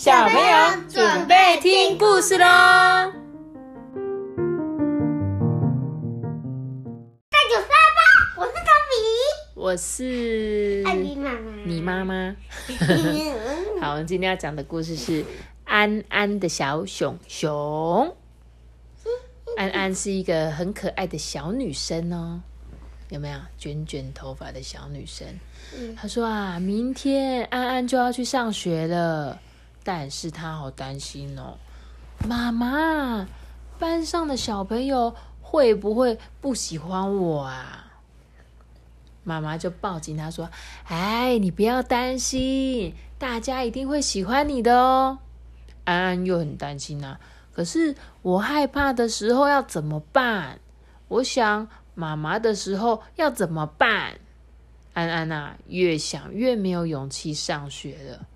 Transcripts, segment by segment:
小朋友准备听故事喽！大九三八，我是汤米，我是艾比妈妈，你妈妈。好，我们今天要讲的故事是安安的小熊熊。安安是一个很可爱的小女生哦，有没有卷卷头发的小女生？她说啊，明天安安就要去上学了，但是他好担心哦，妈妈，班上的小朋友会不会不喜欢我啊？妈妈就抱紧他说：“哎，你不要担心，大家一定会喜欢你的哦。”安安又很担心呐。可是我害怕的时候要怎么办？我想妈妈的时候要怎么办？安安呐，越想越没有勇气上学了。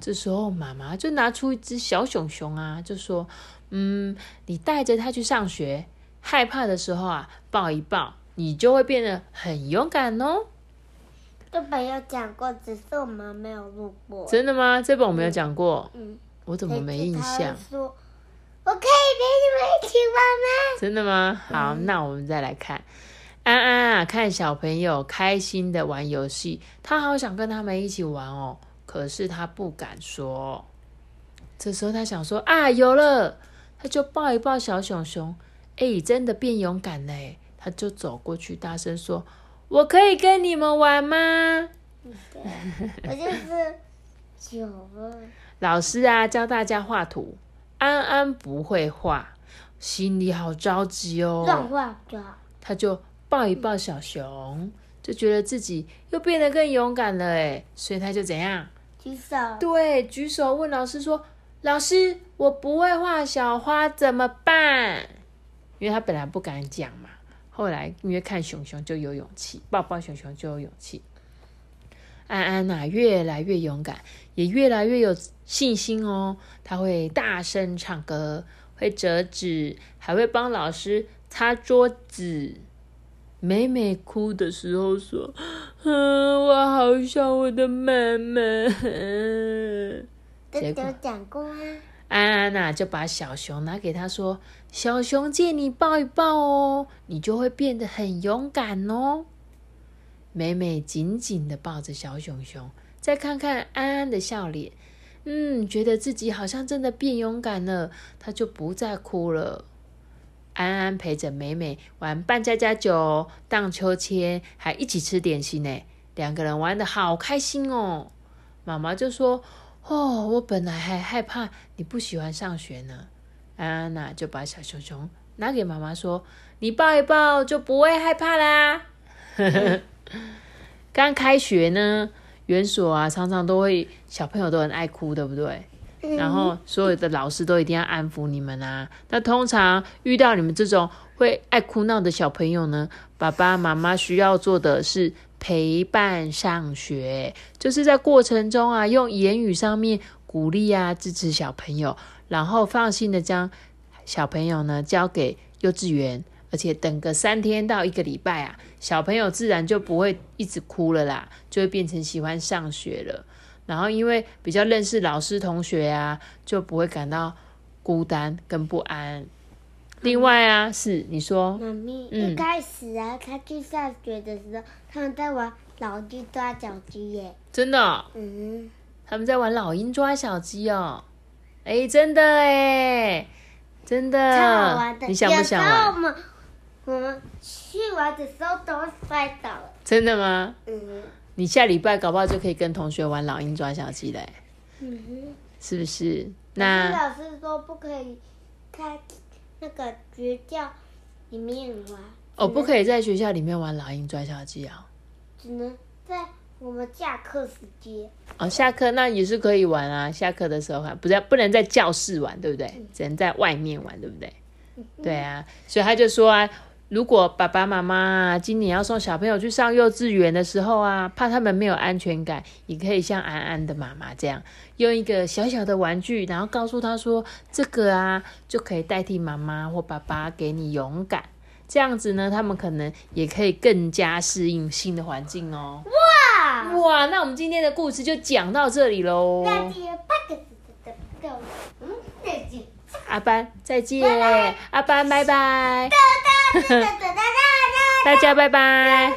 这时候妈妈就拿出一只小熊熊啊，就说：“嗯，你带着它去上学，害怕的时候啊，抱一抱，你就会变得很勇敢哦。”这本有讲过，只是我们没有录过。真的吗？这本我没有讲过。嗯，我怎么没印象？我可以陪你们一起玩吗？真的吗？好，那我们再来看安安啊，看小朋友开心的玩游戏，他好想跟他们一起玩哦，可是他不敢说。这时候他想说啊，有了，他就抱一抱小熊熊，哎，真的变勇敢嘞！他就走过去，大声说：“我可以跟你们玩吗？”我就是有了。老师啊，教大家画图。安安不会画，心里好着急哦。乱画他就抱一抱小熊，就觉得自己又变得更勇敢了哎，所以他就怎样？举手。对，举手问老师说：“老师，我不会画小花，怎么办？”因为他本来不敢讲嘛，后来因为看熊熊就有勇气，抱抱熊熊就有勇气。安安呐，越来越勇敢，也越来越有信心哦。他会大声唱歌，会折纸，还会帮老师擦桌子。美美哭的时候说：“嗯，我好想我的妈妈。”结果讲过啊。安安呐，就把小熊拿给他说：“小熊借你抱一抱哦，你就会变得很勇敢哦。”美美紧紧的抱着小熊熊，再看看安安的笑脸，嗯，觉得自己好像真的变勇敢了，她就不再哭了。安安陪着美美玩扮家家酒、荡秋千，还一起吃点心呢，两个人玩的好开心哦。妈妈就说：“哦，我本来还害怕你不喜欢上学呢。”安安呐就把小熊熊拿给妈妈说：“你抱一抱就不会害怕啦。”刚开学呢，园所啊，常常都会小朋友都很爱哭，对不对？然后所有的老师都一定要安抚你们啊。那通常遇到你们这种会爱哭闹的小朋友呢，爸爸妈妈需要做的是陪伴上学，就是在过程中啊，用言语上面鼓励啊，支持小朋友，然后放心的将小朋友呢交给幼稚园。而且等个三天到一个礼拜啊，小朋友自然就不会一直哭了啦，就会变成喜欢上学了。然后因为比较认识老师同学啊，就不会感到孤单跟不安。另外啊，是你说，妈咪一开始啊，他去上学的时候，他们在玩老鹰抓小鸡耶，真的，嗯，他们在玩老鹰抓小鸡哦，哎，真的哎，真的，超好玩的，你想不想玩？我们去玩的时候都会摔倒。真的吗？嗯。你下礼拜搞不好就可以跟同学玩老鹰抓小鸡嘞。嗯。是不是？那老师说不可以在那个学校里面玩。哦，不可以在学校里面玩老鹰抓小鸡啊。只能在我们下课时间。哦，下课那也是可以玩啊。下课的时候还不在不能在教室玩，对不对？只能在外面玩，对不对？对啊，所以他就说啊。如果爸爸妈妈今年要送小朋友去上幼稚园的时候啊，怕他们没有安全感，也可以像安安的妈妈这样，用一个小小的玩具，然后告诉他说：“这个啊，就可以代替妈妈或爸爸给你勇敢。”这样子呢，他们可能也可以更加适应新的环境哦。哇哇！那我们今天的故事就讲到这里喽。走，嗯，再见。阿班再见，阿班拜拜。大家拜拜。